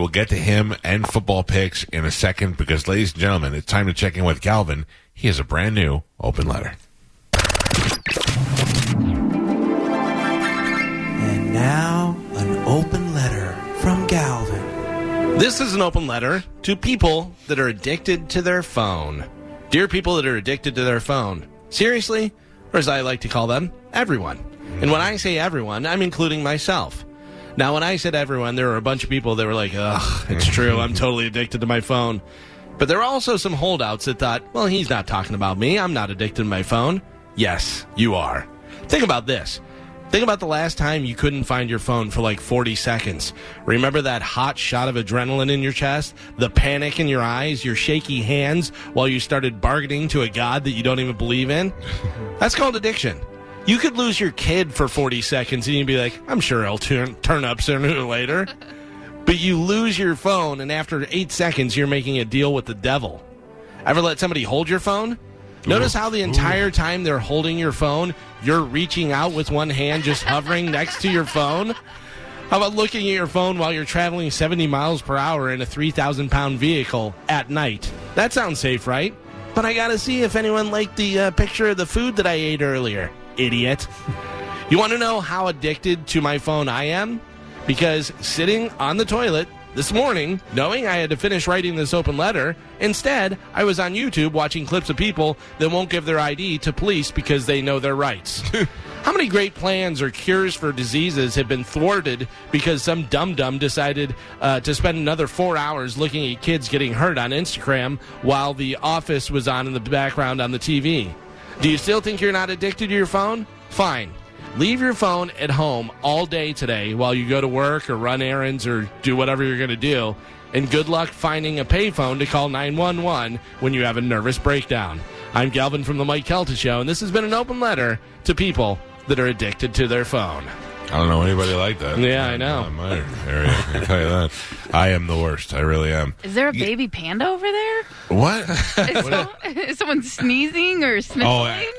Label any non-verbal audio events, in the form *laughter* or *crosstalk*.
We'll get to him and football picks in a second because, ladies and gentlemen, it's time to check in with Galvin. He has a brand new open letter. And now, an open letter from Galvin. This is an open letter to people that are addicted to their phone. Dear people that are addicted to their phone, seriously, or as I like to call them, everyone. And when I say everyone, I'm including myself. Now, when I said everyone, there were a bunch of people that were like, ugh, it's true, I'm totally addicted to my phone. But there were also some holdouts that thought, well, he's not talking about me, I'm not addicted to my phone. Yes, you are. Think about this. Think about the last time you couldn't find your phone for like 40 seconds. Remember that hot shot of adrenaline in your chest? The panic in your eyes? Your shaky hands while you started bargaining to a God that you don't even believe in? *laughs* That's called addiction. You could lose your kid for 40 seconds and you'd be like, I'm sure I'll turn, turn up sooner or later. *laughs* But you lose your phone and after eight seconds, you're making a deal with the devil. Ever let somebody hold your phone? Notice how the entire time they're holding your phone, you're reaching out with one hand, just hovering next to your phone? How about looking at your phone while you're traveling 70 miles per hour in a 3,000 pound vehicle at night? That sounds safe, right? But I gotta see if anyone liked the uh, picture of the food that I ate earlier. Idiot. You wanna know how addicted to my phone I am? Because sitting on the toilet this morning, knowing I had to finish writing this open letter, instead, I was on YouTube watching clips of people that won't give their ID to police because they know their rights. *laughs* How many great plans or cures for diseases have been thwarted because some dum dum decided uh, to spend another four hours looking at kids getting hurt on Instagram while The Office was on in the background on the TV? Do you still think you're not addicted to your phone? Fine. Leave your phone at home all day today while you go to work or run errands or do whatever you're going to do. And good luck finding a payphone to call 911 when you have a nervous breakdown. I'm Galvin from The Mike Calta Show, and this has been an open letter to people that are addicted to their phone. I don't know anybody like that. Yeah, I know. Not my area, I can tell you that. I am the worst. I really am. Is there a baby panda over there? What? Is, *laughs* so- *laughs* is someone sneezing or sniffling? Oh, I,